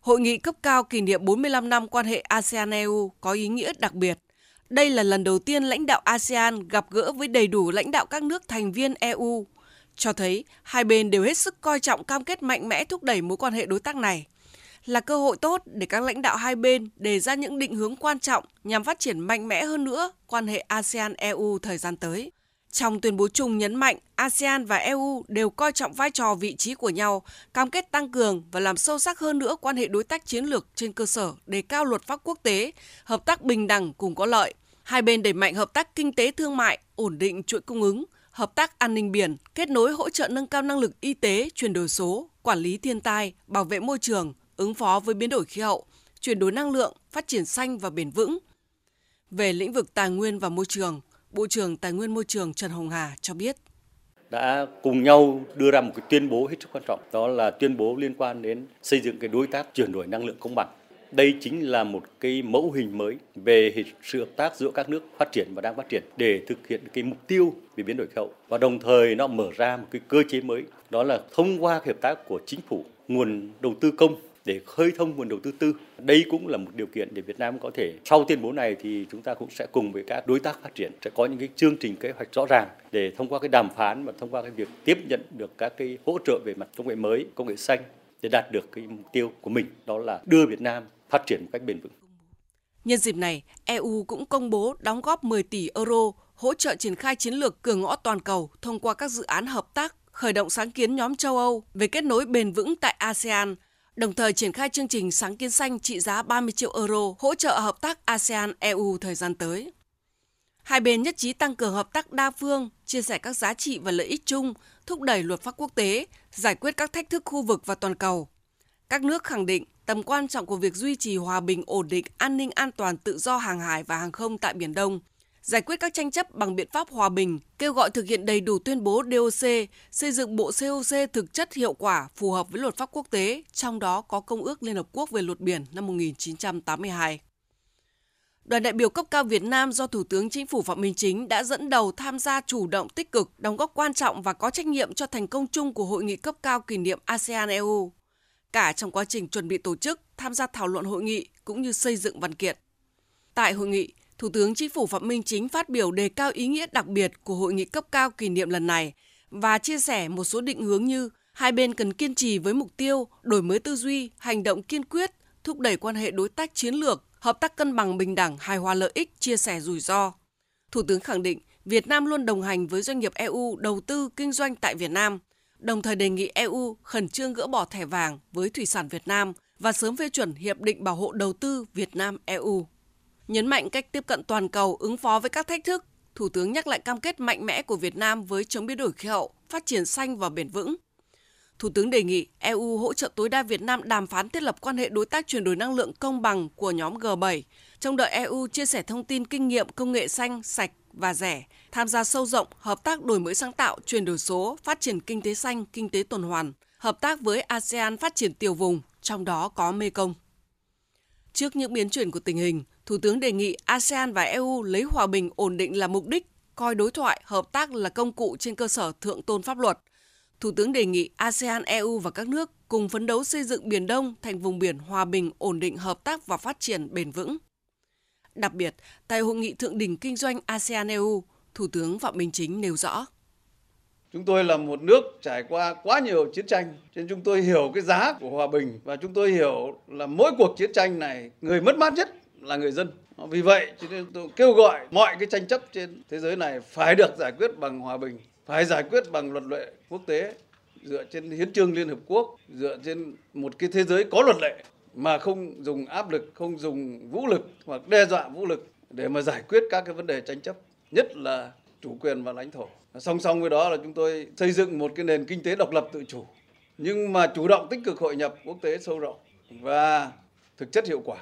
Hội nghị cấp cao kỷ niệm 45 năm quan hệ ASEAN-EU có ý nghĩa đặc biệt. Đây là lần đầu tiên lãnh đạo ASEAN gặp gỡ với đầy đủ lãnh đạo các nước thành viên EU, cho thấy hai bên đều hết sức coi trọng cam kết mạnh mẽ thúc đẩy mối quan hệ đối tác này. Là cơ hội tốt để các lãnh đạo hai bên đề ra những định hướng quan trọng nhằm phát triển mạnh mẽ hơn nữa quan hệ ASEAN-EU thời gian tới. Trong tuyên bố chung nhấn mạnh, ASEAN và EU đều coi trọng vai trò vị trí của nhau, cam kết tăng cường và làm sâu sắc hơn nữa quan hệ đối tác chiến lược trên cơ sở đề cao luật pháp quốc tế, hợp tác bình đẳng cùng có lợi. Hai bên đẩy mạnh hợp tác kinh tế thương mại, ổn định chuỗi cung ứng, hợp tác an ninh biển, kết nối hỗ trợ nâng cao năng lực y tế, chuyển đổi số, quản lý thiên tai, bảo vệ môi trường, ứng phó với biến đổi khí hậu, chuyển đổi năng lượng, phát triển xanh và bền vững. Về lĩnh vực tài nguyên và môi trường, Bộ trưởng Tài nguyên Môi trường Trần Hồng Hà cho biết. Đã cùng nhau đưa ra một cái tuyên bố hết sức quan trọng, đó là tuyên bố liên quan đến xây dựng cái đối tác chuyển đổi năng lượng công bằng. Đây chính là một cái mẫu hình mới về sự hợp tác giữa các nước phát triển và đang phát triển để thực hiện cái mục tiêu về biến đổi khí hậu. Và đồng thời nó mở ra một cái cơ chế mới, đó là thông qua hợp tác của chính phủ, nguồn đầu tư công để khơi thông nguồn đầu tư tư. Đây cũng là một điều kiện để Việt Nam có thể sau tuyên bố này thì chúng ta cũng sẽ cùng với các đối tác phát triển sẽ có những cái chương trình kế hoạch rõ ràng để thông qua cái đàm phán và thông qua cái việc tiếp nhận được các cái hỗ trợ về mặt công nghệ mới, công nghệ xanh để đạt được cái mục tiêu của mình đó là đưa Việt Nam phát triển một cách bền vững. Nhân dịp này, EU cũng công bố đóng góp 10 tỷ euro hỗ trợ triển khai chiến lược cửa ngõ toàn cầu thông qua các dự án hợp tác khởi động sáng kiến nhóm châu Âu về kết nối bền vững tại ASEAN đồng thời triển khai chương trình sáng kiến xanh trị giá 30 triệu euro hỗ trợ hợp tác ASEAN-EU thời gian tới. Hai bên nhất trí tăng cường hợp tác đa phương, chia sẻ các giá trị và lợi ích chung, thúc đẩy luật pháp quốc tế, giải quyết các thách thức khu vực và toàn cầu. Các nước khẳng định tầm quan trọng của việc duy trì hòa bình, ổn định, an ninh an toàn tự do hàng hải và hàng không tại Biển Đông, giải quyết các tranh chấp bằng biện pháp hòa bình, kêu gọi thực hiện đầy đủ tuyên bố DOC, xây dựng bộ COC thực chất hiệu quả phù hợp với luật pháp quốc tế, trong đó có Công ước Liên Hợp Quốc về luật biển năm 1982. Đoàn đại biểu cấp cao Việt Nam do Thủ tướng Chính phủ Phạm Minh Chính đã dẫn đầu tham gia chủ động tích cực, đóng góp quan trọng và có trách nhiệm cho thành công chung của hội nghị cấp cao kỷ niệm ASEAN-EU, cả trong quá trình chuẩn bị tổ chức, tham gia thảo luận hội nghị cũng như xây dựng văn kiện. Tại hội nghị, Thủ tướng Chính phủ Phạm Minh Chính phát biểu đề cao ý nghĩa đặc biệt của hội nghị cấp cao kỷ niệm lần này và chia sẻ một số định hướng như hai bên cần kiên trì với mục tiêu đổi mới tư duy, hành động kiên quyết, thúc đẩy quan hệ đối tác chiến lược, hợp tác cân bằng bình đẳng, hài hòa lợi ích, chia sẻ rủi ro. Thủ tướng khẳng định Việt Nam luôn đồng hành với doanh nghiệp EU đầu tư kinh doanh tại Việt Nam, đồng thời đề nghị EU khẩn trương gỡ bỏ thẻ vàng với thủy sản Việt Nam và sớm phê chuẩn hiệp định bảo hộ đầu tư Việt Nam EU. Nhấn mạnh cách tiếp cận toàn cầu ứng phó với các thách thức, Thủ tướng nhắc lại cam kết mạnh mẽ của Việt Nam với chống biến đổi khí hậu, phát triển xanh và bền vững. Thủ tướng đề nghị EU hỗ trợ tối đa Việt Nam đàm phán thiết lập quan hệ đối tác chuyển đổi năng lượng công bằng của nhóm G7, trong đợi EU chia sẻ thông tin kinh nghiệm công nghệ xanh, sạch và rẻ, tham gia sâu rộng hợp tác đổi mới sáng tạo, chuyển đổi số, phát triển kinh tế xanh, kinh tế tuần hoàn, hợp tác với ASEAN phát triển tiểu vùng, trong đó có Mekong. Trước những biến chuyển của tình hình, Thủ tướng đề nghị ASEAN và EU lấy hòa bình ổn định là mục đích, coi đối thoại, hợp tác là công cụ trên cơ sở thượng tôn pháp luật. Thủ tướng đề nghị ASEAN, EU và các nước cùng phấn đấu xây dựng Biển Đông thành vùng biển hòa bình, ổn định, hợp tác và phát triển bền vững. Đặc biệt, tại hội nghị thượng đỉnh kinh doanh ASEAN-EU, Thủ tướng Phạm Minh Chính nêu rõ. Chúng tôi là một nước trải qua quá nhiều chiến tranh, nên chúng tôi hiểu cái giá của hòa bình và chúng tôi hiểu là mỗi cuộc chiến tranh này người mất mát nhất là người dân. Vì vậy cho nên tôi kêu gọi mọi cái tranh chấp trên thế giới này phải được giải quyết bằng hòa bình, phải giải quyết bằng luật lệ quốc tế dựa trên hiến trương Liên Hợp Quốc, dựa trên một cái thế giới có luật lệ mà không dùng áp lực, không dùng vũ lực hoặc đe dọa vũ lực để mà giải quyết các cái vấn đề tranh chấp, nhất là chủ quyền và lãnh thổ. Song song với đó là chúng tôi xây dựng một cái nền kinh tế độc lập tự chủ, nhưng mà chủ động tích cực hội nhập quốc tế sâu rộng và thực chất hiệu quả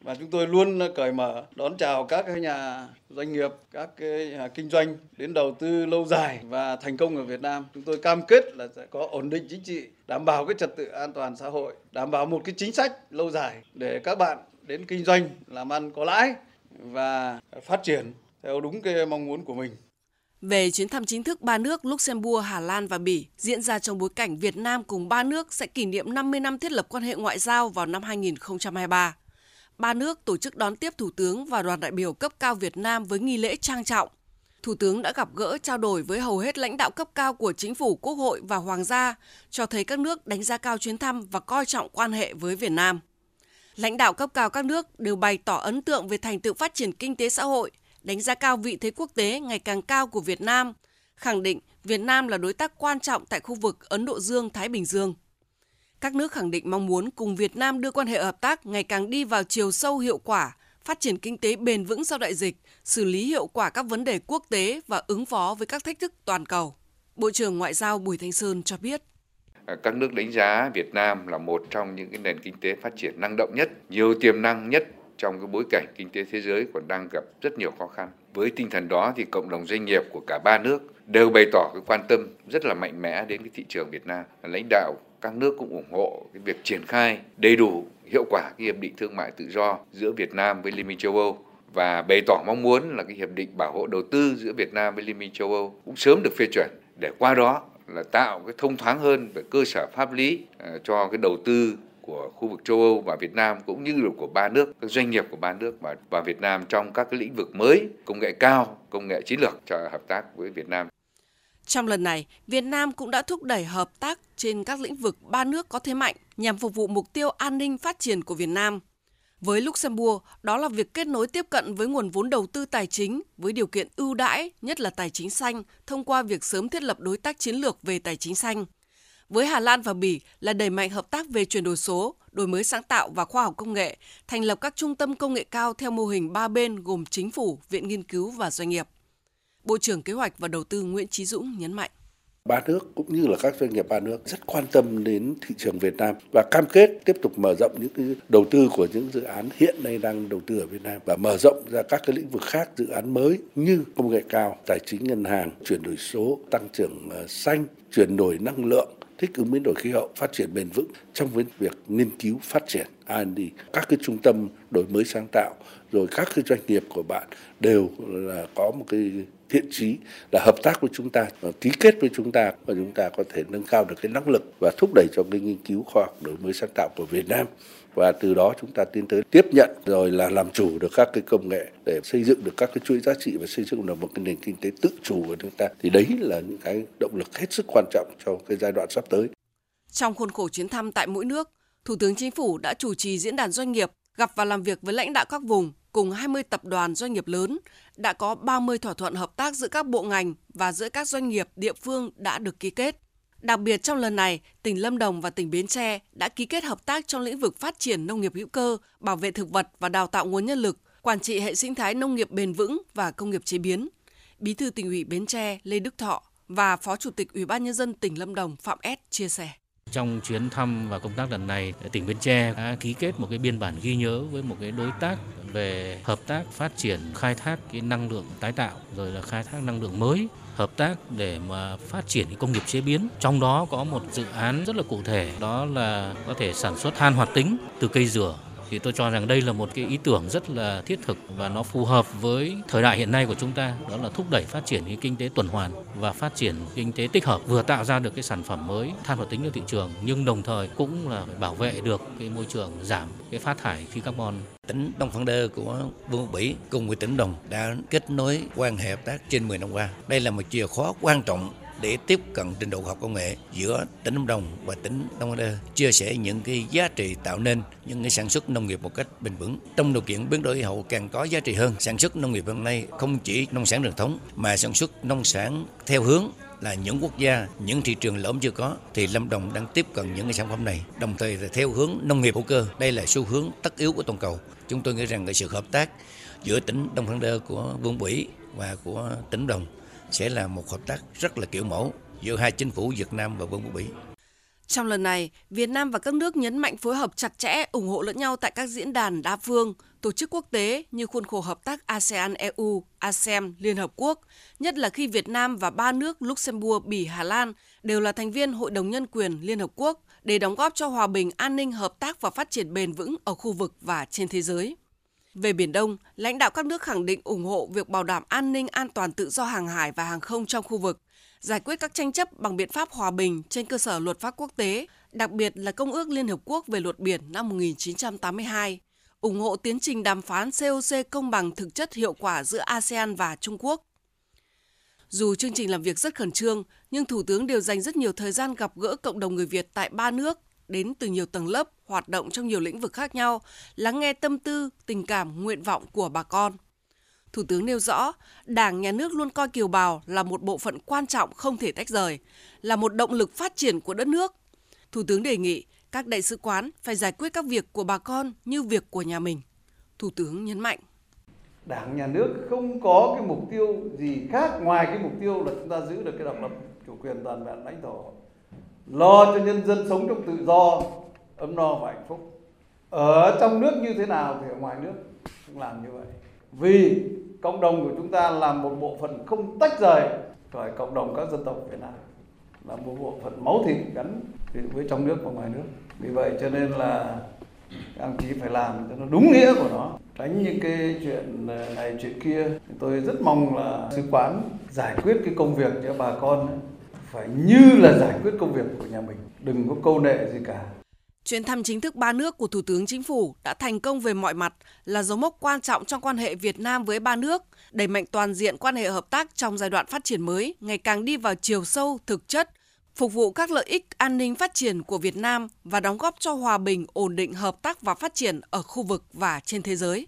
và chúng tôi luôn cởi mở đón chào các nhà doanh nghiệp, các cái nhà kinh doanh đến đầu tư lâu dài và thành công ở Việt Nam. Chúng tôi cam kết là sẽ có ổn định chính trị, đảm bảo cái trật tự an toàn xã hội, đảm bảo một cái chính sách lâu dài để các bạn đến kinh doanh làm ăn có lãi và phát triển theo đúng cái mong muốn của mình. về chuyến thăm chính thức ba nước Luxembourg, Hà Lan và Bỉ diễn ra trong bối cảnh Việt Nam cùng ba nước sẽ kỷ niệm 50 năm thiết lập quan hệ ngoại giao vào năm 2023. Ba nước tổ chức đón tiếp Thủ tướng và đoàn đại biểu cấp cao Việt Nam với nghi lễ trang trọng. Thủ tướng đã gặp gỡ trao đổi với hầu hết lãnh đạo cấp cao của chính phủ, quốc hội và hoàng gia, cho thấy các nước đánh giá cao chuyến thăm và coi trọng quan hệ với Việt Nam. Lãnh đạo cấp cao các nước đều bày tỏ ấn tượng về thành tựu phát triển kinh tế xã hội, đánh giá cao vị thế quốc tế ngày càng cao của Việt Nam, khẳng định Việt Nam là đối tác quan trọng tại khu vực Ấn Độ Dương-Thái Bình Dương. Các nước khẳng định mong muốn cùng Việt Nam đưa quan hệ hợp tác ngày càng đi vào chiều sâu hiệu quả, phát triển kinh tế bền vững sau đại dịch, xử lý hiệu quả các vấn đề quốc tế và ứng phó với các thách thức toàn cầu. Bộ trưởng Ngoại giao Bùi Thanh Sơn cho biết. Các nước đánh giá Việt Nam là một trong những cái nền kinh tế phát triển năng động nhất, nhiều tiềm năng nhất trong cái bối cảnh kinh tế thế giới còn đang gặp rất nhiều khó khăn. Với tinh thần đó thì cộng đồng doanh nghiệp của cả ba nước đều bày tỏ cái quan tâm rất là mạnh mẽ đến cái thị trường Việt Nam. Lãnh đạo các nước cũng ủng hộ cái việc triển khai đầy đủ hiệu quả cái hiệp định thương mại tự do giữa Việt Nam với Liên minh châu Âu và bày tỏ mong muốn là cái hiệp định bảo hộ đầu tư giữa Việt Nam với Liên minh châu Âu cũng sớm được phê chuẩn để qua đó là tạo cái thông thoáng hơn về cơ sở pháp lý à, cho cái đầu tư của khu vực châu Âu và Việt Nam cũng như là của ba nước, các doanh nghiệp của ba nước và, và Việt Nam trong các cái lĩnh vực mới, công nghệ cao, công nghệ chiến lược cho hợp tác với Việt Nam. Trong lần này, Việt Nam cũng đã thúc đẩy hợp tác trên các lĩnh vực ba nước có thế mạnh nhằm phục vụ mục tiêu an ninh phát triển của Việt Nam. Với Luxembourg, đó là việc kết nối tiếp cận với nguồn vốn đầu tư tài chính với điều kiện ưu đãi, nhất là tài chính xanh, thông qua việc sớm thiết lập đối tác chiến lược về tài chính xanh. Với Hà Lan và Bỉ là đẩy mạnh hợp tác về chuyển đổi số, đổi mới sáng tạo và khoa học công nghệ, thành lập các trung tâm công nghệ cao theo mô hình ba bên gồm chính phủ, viện nghiên cứu và doanh nghiệp. Bộ trưởng Kế hoạch và Đầu tư Nguyễn Chí Dũng nhấn mạnh. Ba nước cũng như là các doanh nghiệp ba nước rất quan tâm đến thị trường Việt Nam và cam kết tiếp tục mở rộng những cái đầu tư của những dự án hiện nay đang đầu tư ở Việt Nam và mở rộng ra các cái lĩnh vực khác dự án mới như công nghệ cao, tài chính ngân hàng, chuyển đổi số, tăng trưởng ờ, xanh, chuyển đổi năng lượng thích ứng biến đổi khí hậu, phát triển bền vững trong việc nghiên cứu phát triển R&D, các cái trung tâm đổi mới sáng tạo rồi các cái doanh nghiệp của bạn đều là có một cái thiện trí là hợp tác với chúng ta và ký kết với chúng ta và chúng ta có thể nâng cao được cái năng lực và thúc đẩy cho cái nghiên cứu khoa học đổi mới sáng tạo của Việt Nam và từ đó chúng ta tiến tới tiếp nhận rồi là làm chủ được các cái công nghệ để xây dựng được các cái chuỗi giá trị và xây dựng được một cái nền kinh tế tự chủ của chúng ta thì đấy là những cái động lực hết sức quan trọng cho cái giai đoạn sắp tới. Trong khuôn khổ chuyến thăm tại mỗi nước, Thủ tướng Chính phủ đã chủ trì diễn đàn doanh nghiệp, gặp và làm việc với lãnh đạo các vùng cùng 20 tập đoàn doanh nghiệp lớn, đã có 30 thỏa thuận hợp tác giữa các bộ ngành và giữa các doanh nghiệp địa phương đã được ký kết. Đặc biệt trong lần này, tỉnh Lâm Đồng và tỉnh Bến Tre đã ký kết hợp tác trong lĩnh vực phát triển nông nghiệp hữu cơ, bảo vệ thực vật và đào tạo nguồn nhân lực, quản trị hệ sinh thái nông nghiệp bền vững và công nghiệp chế biến. Bí thư tỉnh ủy Bến Tre Lê Đức Thọ và Phó Chủ tịch Ủy ban nhân dân tỉnh Lâm Đồng Phạm S chia sẻ. Trong chuyến thăm và công tác lần này, tỉnh Bến Tre đã ký kết một cái biên bản ghi nhớ với một cái đối tác về hợp tác phát triển khai thác cái năng lượng tái tạo rồi là khai thác năng lượng mới hợp tác để mà phát triển công nghiệp chế biến. Trong đó có một dự án rất là cụ thể đó là có thể sản xuất than hoạt tính từ cây dừa thì tôi cho rằng đây là một cái ý tưởng rất là thiết thực và nó phù hợp với thời đại hiện nay của chúng ta, đó là thúc đẩy phát triển cái kinh tế tuần hoàn và phát triển kinh tế tích hợp, vừa tạo ra được cái sản phẩm mới, than hoạt tính cho thị trường, nhưng đồng thời cũng là phải bảo vệ được cái môi trường giảm cái phát thải khí carbon tỉnh Đông Phan Đơ của Vương Bỉ cùng với tỉnh Đồng đã kết nối quan hệ hợp tác trên 10 năm qua. Đây là một chìa khóa quan trọng để tiếp cận trình độ học công nghệ giữa tỉnh Lâm Đồng và tỉnh Đông Đơ, chia sẻ những cái giá trị tạo nên những cái sản xuất nông nghiệp một cách bền vững. Trong điều kiện biến đổi khí hậu càng có giá trị hơn, sản xuất nông nghiệp hôm nay không chỉ nông sản truyền thống mà sản xuất nông sản theo hướng là những quốc gia, những thị trường lớn chưa có thì Lâm Đồng đang tiếp cận những cái sản phẩm này. Đồng thời là theo hướng nông nghiệp hữu cơ. Đây là xu hướng tất yếu của toàn cầu. Chúng tôi nghĩ rằng cái sự hợp tác giữa tỉnh Đông Phán Đơ của Vương Bỉ và của tỉnh Đồng sẽ là một hợp tác rất là kiểu mẫu giữa hai chính phủ Việt Nam và Vương quốc Bỉ. Trong lần này, Việt Nam và các nước nhấn mạnh phối hợp chặt chẽ, ủng hộ lẫn nhau tại các diễn đàn đa phương, tổ chức quốc tế như khuôn khổ hợp tác ASEAN-EU, ASEM, Liên Hợp Quốc, nhất là khi Việt Nam và ba nước Luxembourg, Bỉ, Hà Lan đều là thành viên Hội đồng Nhân quyền Liên Hợp Quốc để đóng góp cho hòa bình, an ninh, hợp tác và phát triển bền vững ở khu vực và trên thế giới. Về Biển Đông, lãnh đạo các nước khẳng định ủng hộ việc bảo đảm an ninh an toàn tự do hàng hải và hàng không trong khu vực, giải quyết các tranh chấp bằng biện pháp hòa bình trên cơ sở luật pháp quốc tế, đặc biệt là Công ước Liên Hợp Quốc về luật biển năm 1982, ủng hộ tiến trình đàm phán COC công bằng thực chất hiệu quả giữa ASEAN và Trung Quốc. Dù chương trình làm việc rất khẩn trương, nhưng Thủ tướng đều dành rất nhiều thời gian gặp gỡ cộng đồng người Việt tại ba nước, đến từ nhiều tầng lớp, hoạt động trong nhiều lĩnh vực khác nhau, lắng nghe tâm tư, tình cảm, nguyện vọng của bà con. Thủ tướng nêu rõ, Đảng, Nhà nước luôn coi kiều bào là một bộ phận quan trọng không thể tách rời, là một động lực phát triển của đất nước. Thủ tướng đề nghị các đại sứ quán phải giải quyết các việc của bà con như việc của nhà mình. Thủ tướng nhấn mạnh. Đảng, Nhà nước không có cái mục tiêu gì khác ngoài cái mục tiêu là chúng ta giữ được cái độc lập, chủ quyền toàn vẹn lãnh thổ. Lo cho nhân dân sống trong tự do, ấm no và hạnh phúc. Ở trong nước như thế nào thì ở ngoài nước cũng làm như vậy. Vì cộng đồng của chúng ta là một bộ phận không tách rời khỏi cộng đồng các dân tộc Việt Nam là một bộ phận máu thịt gắn với trong nước và ngoài nước. Vì vậy cho nên là các ông chí phải làm cho nó đúng nghĩa của nó. Tránh những cái chuyện ờ, này chuyện kia. Tôi rất mong là sứ quán giải quyết cái công việc cho bà con phải như là giải quyết công việc của nhà mình đừng có câu nệ gì cả Chuyến thăm chính thức ba nước của Thủ tướng Chính phủ đã thành công về mọi mặt, là dấu mốc quan trọng trong quan hệ Việt Nam với ba nước, đẩy mạnh toàn diện quan hệ hợp tác trong giai đoạn phát triển mới, ngày càng đi vào chiều sâu, thực chất, phục vụ các lợi ích an ninh phát triển của Việt Nam và đóng góp cho hòa bình, ổn định hợp tác và phát triển ở khu vực và trên thế giới.